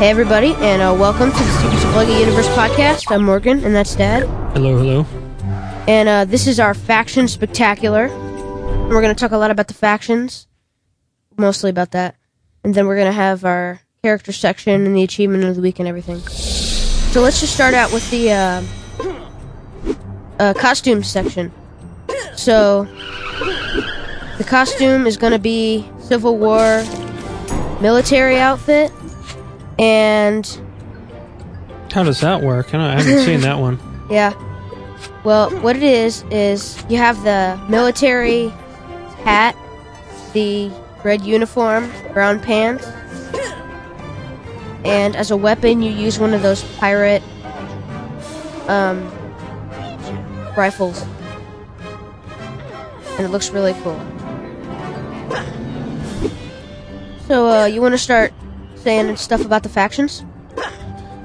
Hey, everybody, and uh, welcome to the Secrets of Lego Universe podcast. I'm Morgan, and that's Dad. Hello, hello. And uh, this is our faction spectacular. And we're going to talk a lot about the factions, mostly about that. And then we're going to have our character section and the achievement of the week and everything. So let's just start out with the uh, uh, costume section. So the costume is going to be Civil War military outfit, and How does that work? I, I haven't seen that one. Yeah. Well, what it is is you have the military hat, the red uniform, brown pants, and as a weapon you use one of those pirate um, rifles, and it looks really cool. So, uh, you want to start saying stuff about the factions?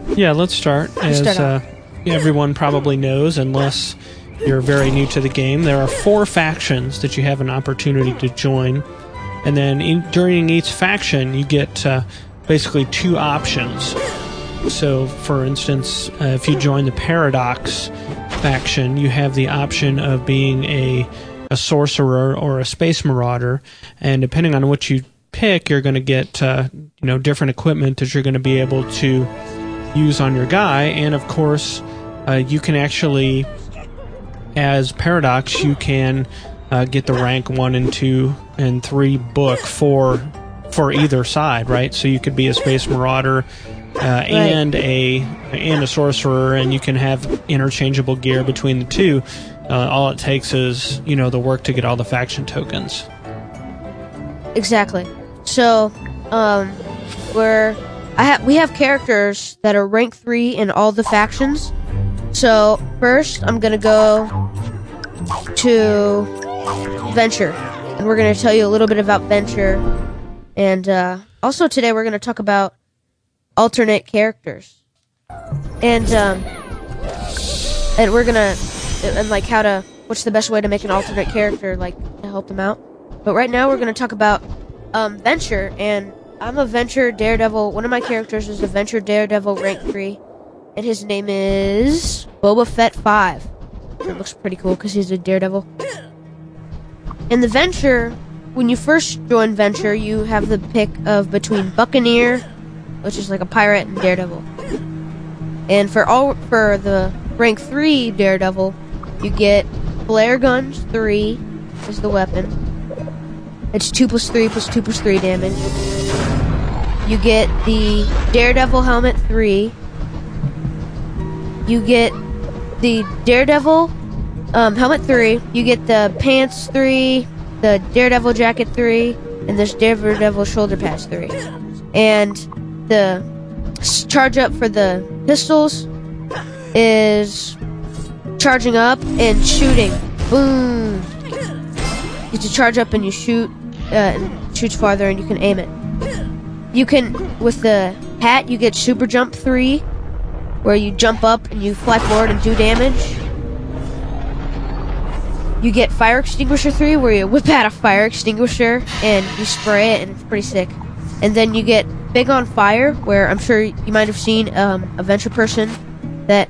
Yeah, let's start. As start uh, everyone probably knows, unless you're very new to the game, there are four factions that you have an opportunity to join. And then in, during each faction, you get uh, basically two options. So, for instance, uh, if you join the Paradox faction, you have the option of being a, a sorcerer or a space marauder. And depending on what you pick, you're going to get uh, you know different equipment that you're going to be able to use on your guy, and of course, uh, you can actually, as Paradox, you can uh, get the rank one and two and three book for for either side, right? So you could be a space marauder. Uh, and a and a sorcerer, and you can have interchangeable gear between the two. Uh, all it takes is you know the work to get all the faction tokens. Exactly. So, um, we're I have we have characters that are rank three in all the factions. So first, I'm gonna go to Venture, and we're gonna tell you a little bit about Venture, and uh, also today we're gonna talk about alternate characters, and um, and we're gonna and like how to what's the best way to make an alternate character like to help them out. But right now we're gonna talk about um, Venture, and I'm a Venture Daredevil. One of my characters is a Venture Daredevil rank 3, and his name is Boba Fett 5. It looks pretty cool because he's a Daredevil. In the Venture, when you first join Venture, you have the pick of between Buccaneer, which is like a pirate, and Daredevil. And for all for the rank 3 Daredevil, you get flare guns 3 is the weapon. It's 2 plus 3 plus 2 plus 3 damage. You get the Daredevil helmet 3. You get the Daredevil um, helmet 3. You get the pants 3, the Daredevil jacket 3, and this Daredevil shoulder pads 3. And the charge up for the pistols is charging up and shooting. Boom! You to charge up and you shoot, uh, shoots farther, and you can aim it. You can, with the hat, you get super jump three, where you jump up and you fly forward and do damage. You get fire extinguisher three, where you whip out a fire extinguisher and you spray it, and it's pretty sick. And then you get big on fire, where I'm sure you might have seen um, a venture person that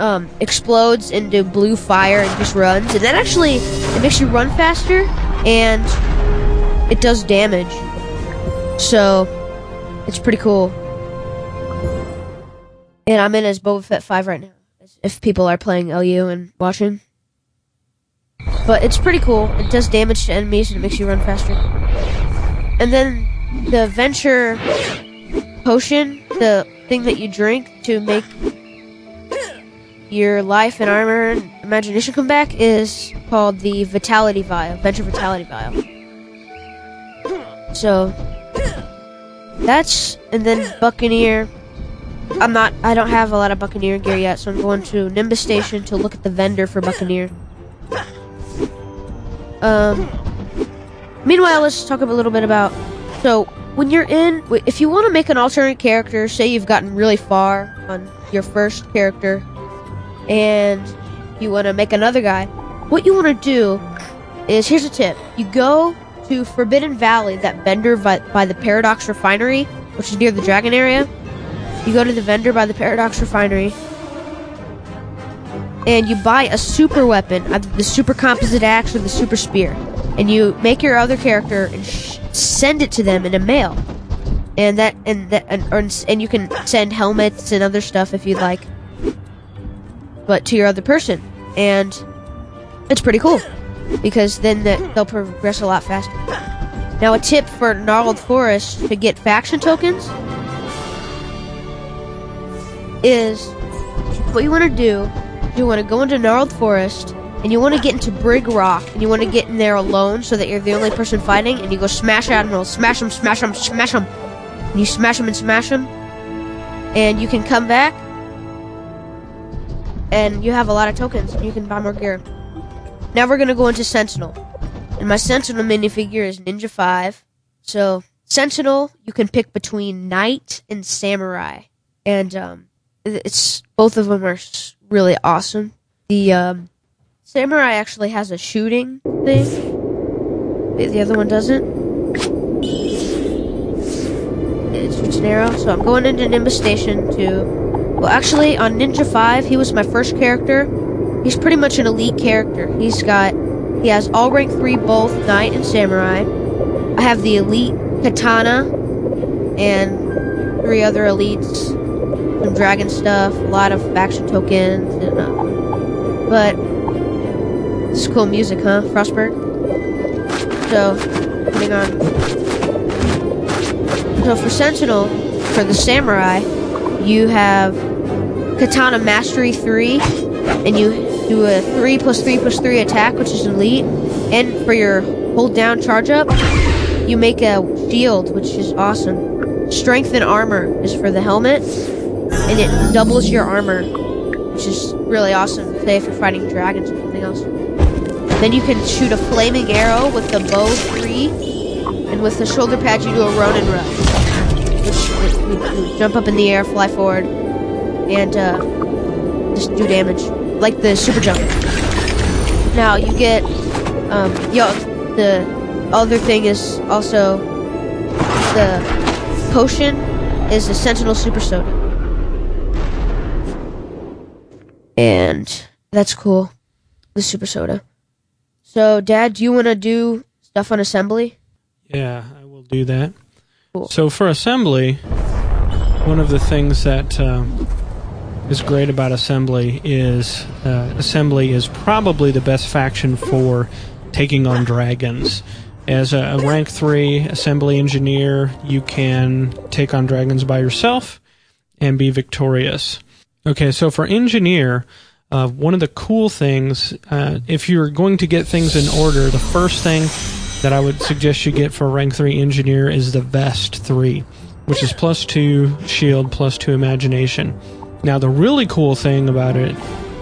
um, explodes into blue fire and just runs, and that actually it makes you run faster and it does damage. So it's pretty cool. And I'm in as Boba Fett 5 right now. If people are playing LU and watching. But it's pretty cool. It does damage to enemies and it makes you run faster. And then the Venture potion, the thing that you drink to make your life and armor and imagination come back, is called the Vitality Vial. Venture Vitality Vial. So that's and then Buccaneer. I'm not. I don't have a lot of Buccaneer gear yet, so I'm going to Nimbus Station to look at the vendor for Buccaneer. Um. Meanwhile, let's talk a little bit about. So when you're in, if you want to make an alternate character, say you've gotten really far on your first character, and you want to make another guy, what you want to do is here's a tip: you go to Forbidden Valley, that vendor by, by the Paradox Refinery, which is near the Dragon area, you go to the vendor by the Paradox Refinery, and you buy a super weapon, either the super composite axe or the super spear, and you make your other character and sh- send it to them in a mail, and that and that and, or, and you can send helmets and other stuff if you'd like, but to your other person, and it's pretty cool because then the, they'll progress a lot faster. Now, a tip for Gnarled Forest to get faction tokens is what you want to do. You want to go into Gnarled Forest and you want to get into Brig Rock and you want to get in there alone so that you're the only person fighting and you go smash admirals, smash them, smash them, smash them. And you smash them and smash them. And you can come back and you have a lot of tokens and you can buy more gear. Now we're gonna go into Sentinel. And my Sentinel minifigure is Ninja 5. So, Sentinel, you can pick between Knight and Samurai. And, um, it's, both of them are really awesome. The, um, Samurai actually has a shooting thing. The, the other one doesn't. It's an arrow. So I'm going into Nimbus Station to, well actually on Ninja 5, he was my first character. He's pretty much an elite character. He's got he has all rank 3 both Knight and Samurai. I have the elite Katana and three other elites. Some dragon stuff, a lot of faction tokens, and, uh, but this is cool music, huh, Frostburgh? So, putting on. So for Sentinel, for the Samurai, you have Katana Mastery 3, and you do a 3 plus 3 plus 3 attack, which is elite. And for your hold down charge up, you make a shield, which is awesome. Strength and armor is for the helmet, and it doubles your armor, which is really awesome. Say if you're fighting dragons or something else. Then you can shoot a flaming arrow with the bow 3, and with the shoulder pad you do a Ronin rush. You jump up in the air, fly forward, and uh, just do damage like the super jump. Now you get, um, yo, the other thing is also the potion is the Sentinel Super Soda, and that's cool. The Super Soda. So, Dad, do you want to do stuff on assembly? Yeah, I will do that. Cool. So for assembly, one of the things that um, is great about Assembly is uh, Assembly is probably the best faction for taking on dragons. As a, rank 3 Assembly engineer, you can take on dragons by yourself and be victorious. Okay, so for engineer, uh, one of the cool things, uh, if you're going to get things in order, the first thing that I would suggest you get for rank 3 engineer is the Vest 3, which is plus 2 shield, plus 2 imagination. Now, the really cool thing about it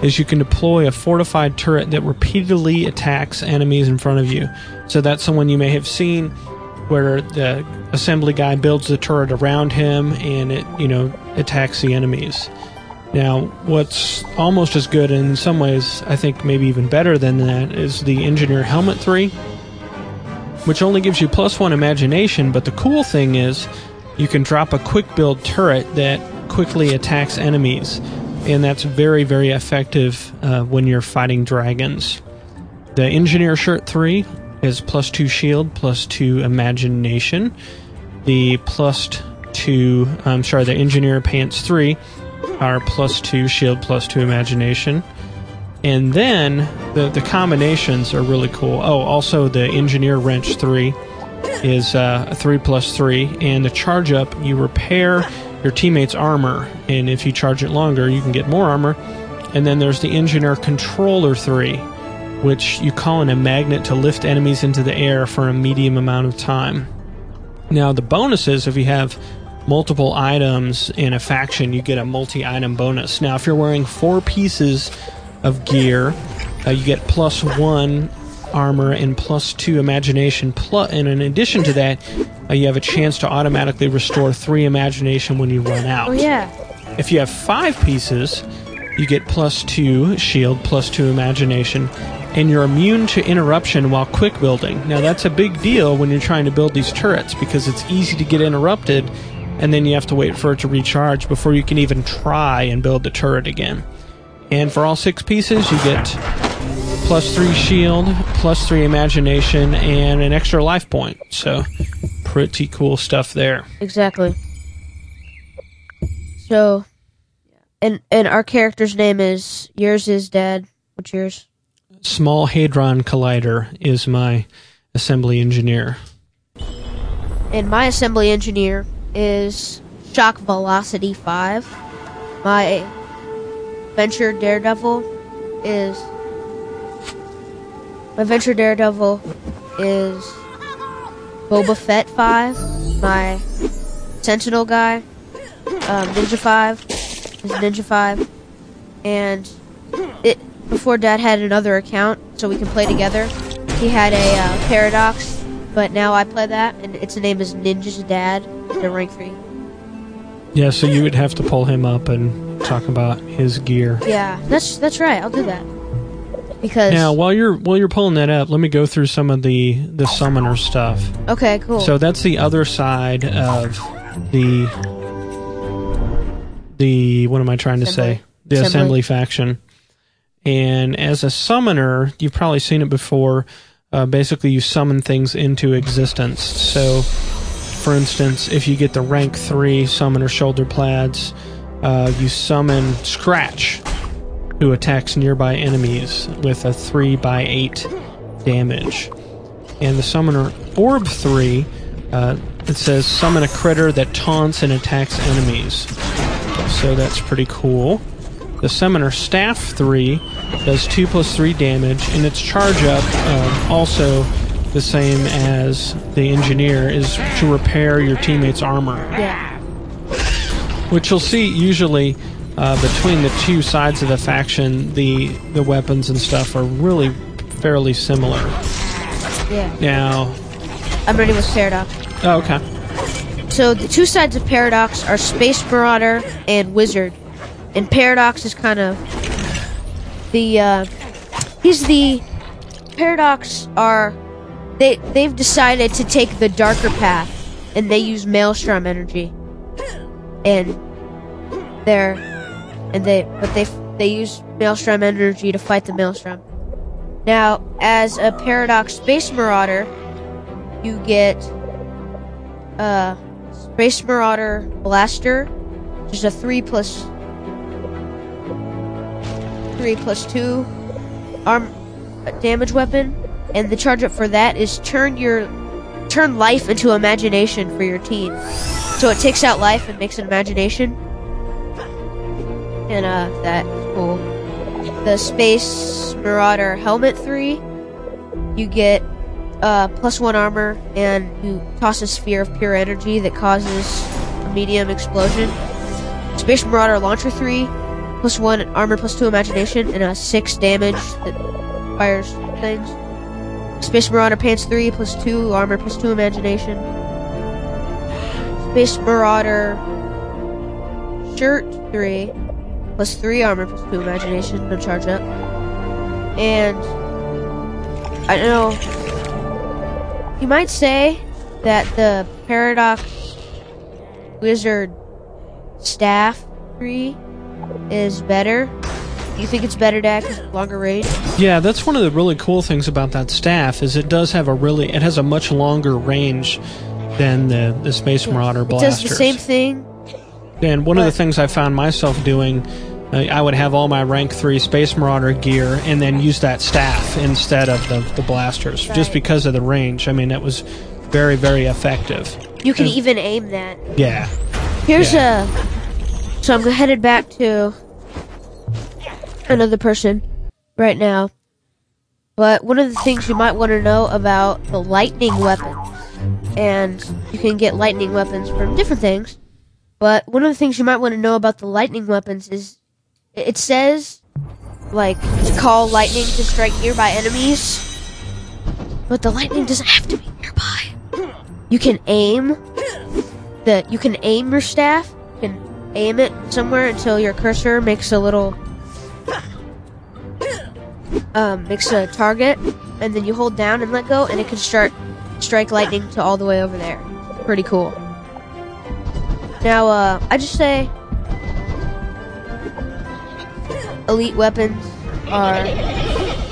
is you can deploy a fortified turret that repeatedly attacks enemies in front of you. So that's someone you may have seen where the assembly guy builds the turret around him and it, you know, attacks the enemies. Now, what's almost as good in some ways, I think maybe even better than that, is the Engineer Helmet 3, which only gives you plus one imagination, but the cool thing is you can drop a quick build turret that quickly attacks enemies, and that's very, very effective uh, when you're fighting dragons. The Engineer Shirt 3 is plus 2 shield, plus 2 imagination. The plus 2, I'm sorry, the Engineer Pants 3 are plus 2 shield, plus 2 imagination. And then the, the combinations are really cool. Oh, also the Engineer Wrench 3 is uh, a 3 plus 3, and the charge up, you repair your teammate's armor, and if you charge it longer, you can get more armor. And then there's the Engineer Controller 3, which you call in a magnet to lift enemies into the air for a medium amount of time. Now, the bonuses, if you have multiple items in a faction, you get a multi item bonus. Now, if you're wearing four pieces of gear, uh, you get plus one armor and plus two imagination. Plus, and in addition to that, uh, you have a chance to automatically restore three imagination when you run out. Oh yeah. If you have five pieces, you get plus two shield, plus two imagination, and you're immune to interruption while quick building. Now that's a big deal when you're trying to build these turrets because it's easy to get interrupted and then you have to wait for it to recharge before you can even try and build the turret again. And for all six pieces, you get plus three shield, plus three imagination, and an extra life point. So, pretty cool stuff there. Exactly. So, and and our character's name is yours is Dad. What's yours? Small Hadron Collider is my assembly engineer. And my assembly engineer is Shock Velocity 5. My Venture Daredevil is. My Venture Daredevil is Boba Fett 5. My Sentinel guy, um, Ninja 5, is Ninja 5. And it before Dad had another account so we can play together. He had a uh, Paradox, but now I play that, and its name is Ninja's Dad. The rank 3. Yeah, so you would have to pull him up and talk about his gear. Yeah, that's that's right. I'll do that. Because Now, while you're while you're pulling that up, let me go through some of the the summoner stuff. okay, cool. So that's the other side of the the what am I trying to Assembly. say? The Assembly. assembly. faction. And as a summoner, you've probably seen it before. Uh, basically, you summon things into existence. So, for instance, if you get the rank three summoner shoulder plaids, uh, you summon Scratch, who attacks nearby enemies with a three by eight damage. And the summoner orb 3 uh, it says summon a critter that taunts and attacks enemies. So that's pretty cool. The summoner staff 3 does 2 plus 3 damage and its charge up um, also the same as the engineer is to repair your teammates armor. Yeah, which you'll see usually uh, between the two sides of the faction the the weapons and stuff are really fairly similar yeah. now I'm ready with Paradox. oh, okay So the two sides of Paradox are Space Marauder and Wizard, and Paradox is kind of the uh, he's the Paradox are they they've decided to take the darker path, and they use Maelstrom energy, and they're and they but they they use Maelstrom energy to fight the Maelstrom. Now, as a Paradox Space Marauder, you get uh Space Marauder Blaster, which is a three plus three plus two arm uh, damage weapon, and the charge up for that is turn your turn life into imagination for your team. So it takes out life and makes an imagination, and uh, cool. The Space Marauder Helmet three, you get uh, plus one armor, and you toss a sphere of pure energy that causes a medium explosion. Space Marauder Launcher 3, plus one armor, plus two imagination, and a six damage that fires things. Space Marauder Pants 3, plus two armor, plus two imagination. Space Marauder Shirt 3, plus three armor, plus two imagination, no charge up. And I don't know you might say that the Paradox Wizard staff tree is better. You think it's better, it's longer range? Yeah, that's one of the really cool things about that staff is it does have a really it has a much longer range than the the Space Marauder It does the same thing. And one of the things I found myself doing, uh, I would have all my rank three Space Marauder gear and then use that staff instead of the the blasters, just because of the range. I mean, it was very very effective. You can And- even aim that. Yeah. Here's Yeah. a. So I'm headed back to another person right now. But one of the things you might want to know about the lightning weapons, and you can get lightning weapons from different things. But one of the things you might want to know about the lightning weapons is it says like to call lightning to strike nearby enemies, but the lightning doesn't have to be nearby. You can aim the you can aim your staff, you can aim it somewhere until your cursor makes a little um, makes a target, and then you hold down and let go, and it can start strike lightning to all the way over there. Pretty cool. Now, uh, I just say elite weapons are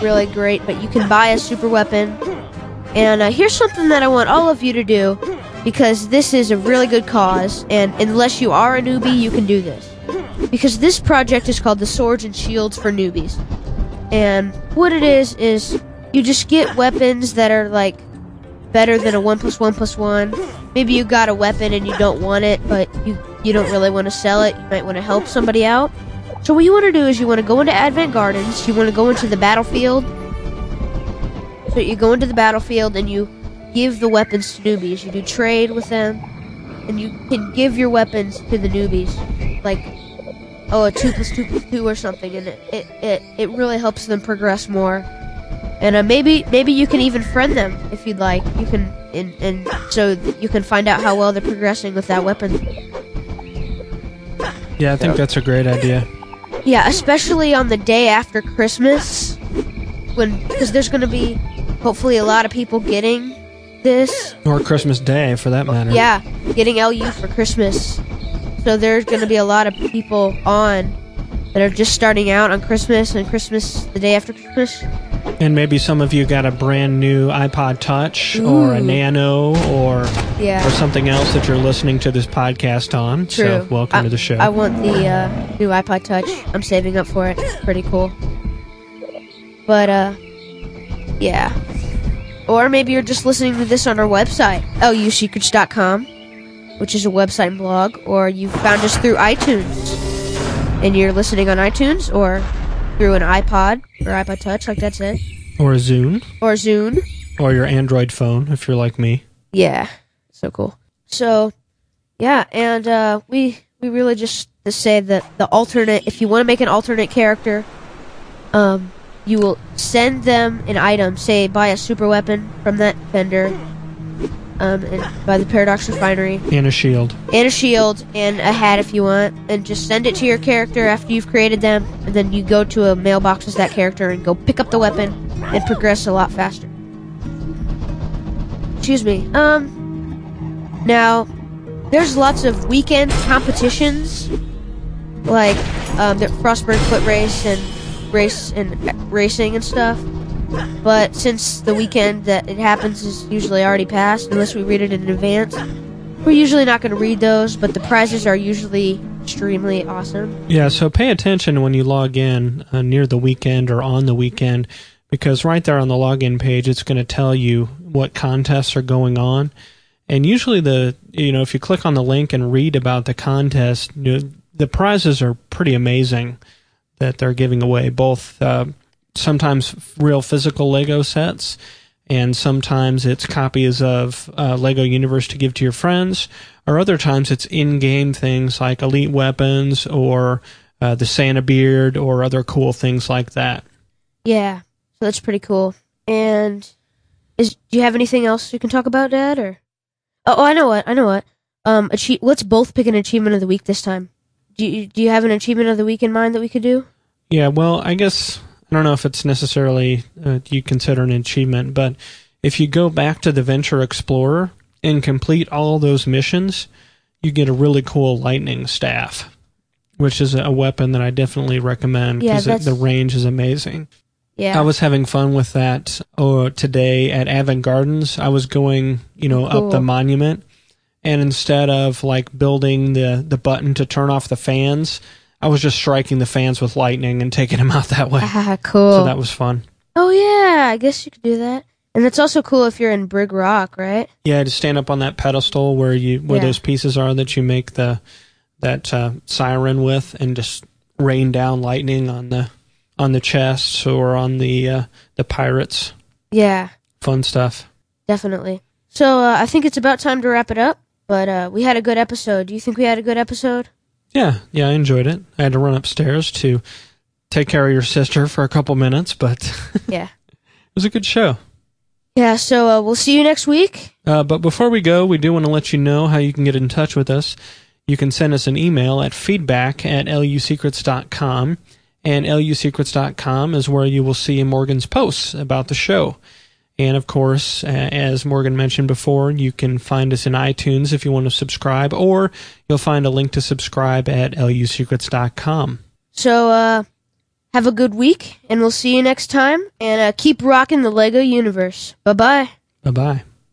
really great, but you can buy a super weapon. And uh, here's something that I want all of you to do because this is a really good cause, and unless you are a newbie, you can do this. Because this project is called the Swords and Shields for Newbies. And what it is, is you just get weapons that are like better than a 1 plus 1 plus 1. Maybe you got a weapon and you don't want it, but you, you don't really want to sell it. You might want to help somebody out. So what you want to do is you want to go into Avant Gardens, you want to go into the battlefield. So you go into the battlefield and you give the weapons to newbies. You do trade with them, and you can give your weapons to the newbies, like oh a two plus two plus two or something, and it it, it, it really helps them progress more. And uh, maybe maybe you can even friend them if you'd like. You can and and so you can find out how well they're progressing with that weapon. Yeah, I think that's a great idea. Yeah, especially on the day after Christmas, when because there's going to be hopefully a lot of people getting this. Or Christmas Day, for that matter. Yeah, getting LU for Christmas. So there's going to be a lot of people on that are just starting out on Christmas and Christmas the day after Christmas. And maybe some of you got a brand new iPod Touch or a Nano or Yeah. or something else that you're listening to this podcast on. True. So welcome I, to the show. I want the uh, new iPod Touch. I'm saving up for it. It's pretty cool. But uh, yeah. Or maybe you're just listening to this on our website, lusecrets.com, which is a website and blog, or you found us through iTunes, and you're listening on iTunes, or through an iPod or iPod Touch, like that's it, or a Zune or Zune. or your Android phone if you're like me. Yeah, so cool. So, yeah, and uh, we we really just to say that the alternate, if you want to make an alternate character, um, you will send them an item, say buy a super weapon from that vendor, um, and by the Paradox Refinery, And a shield. and a shield and a hat if you want, and just send it to your character after you've created them, and then you go to a mailbox as that character and go pick up the weapon and progress a lot faster. Excuse me. Um. Now, there's lots of weekend competitions, like um, the Frostburgh Foot Race and race and racing and stuff. But since the weekend that it happens is usually already passed, unless we read it in advance, we're usually not going to read those. But the prizes are usually extremely awesome. Yeah, so pay attention when you log in uh, near the weekend or on the weekend because right there on the login page it's going to tell you what contests are going on. And usually the you know if you click on the link and read about the contest, you know, the prizes are pretty amazing that they're giving away both uh, sometimes real physical Lego sets and sometimes it's copies of uh, Lego Universe to give to your friends, or other times it's in-game things like elite weapons or uh, the Santa beard or other cool things like that. Yeah, so that's pretty cool. And is do you have anything else you can talk about, Dad? Or oh, oh I know what I know what. Um, achie- let's both pick an achievement of the week this time. Do you, do you have an achievement of the week in mind that we could do? Yeah, well, I guess I don't know if it's necessarily uh, you consider an achievement, but if you go back to the Venture Explorer and complete all those missions, you get a really cool lightning staff, which is a weapon that I definitely recommend because that's- the range is amazing. Yeah. I was having fun with that oh, today at Avant Gardens. I was going, you know, up the monument, and instead of like building the the button to turn off the fans, I was just striking the fans with lightning and taking them out that way. ah, cool. So that was fun. oh yeah, I guess you could do that. And that's also cool if you're in Brig Rock, right? Yeah, to stand up on that pedestal where you where Yeah. those pieces are that you make the that uh, siren with, and just rain down lightning on the on the chests or on the uh, the pirates. Yeah, Fun stuff. definitely. So uh, I think it's about time to wrap it up. But uh, we had a good episode. Do you think we had a good episode? Yeah, yeah, I enjoyed it. I had to run upstairs to take care of your sister for a couple minutes, but yeah, it was a good show. Yeah. So uh, we'll see you next week. Uh, but before we go, we do want to let you know how you can get in touch with us. You can send us an email at feedback at lusecrets.com, and lusecrets.com is where you will see Morgan's posts about the show. And of course, as Morgan mentioned before, you can find us in iTunes if you want to subscribe, or you'll find a link to subscribe at lusecrets.com. So, uh, have a good week, and we'll see you next time. And uh, keep rocking the Lego universe. Bye bye. Bye bye.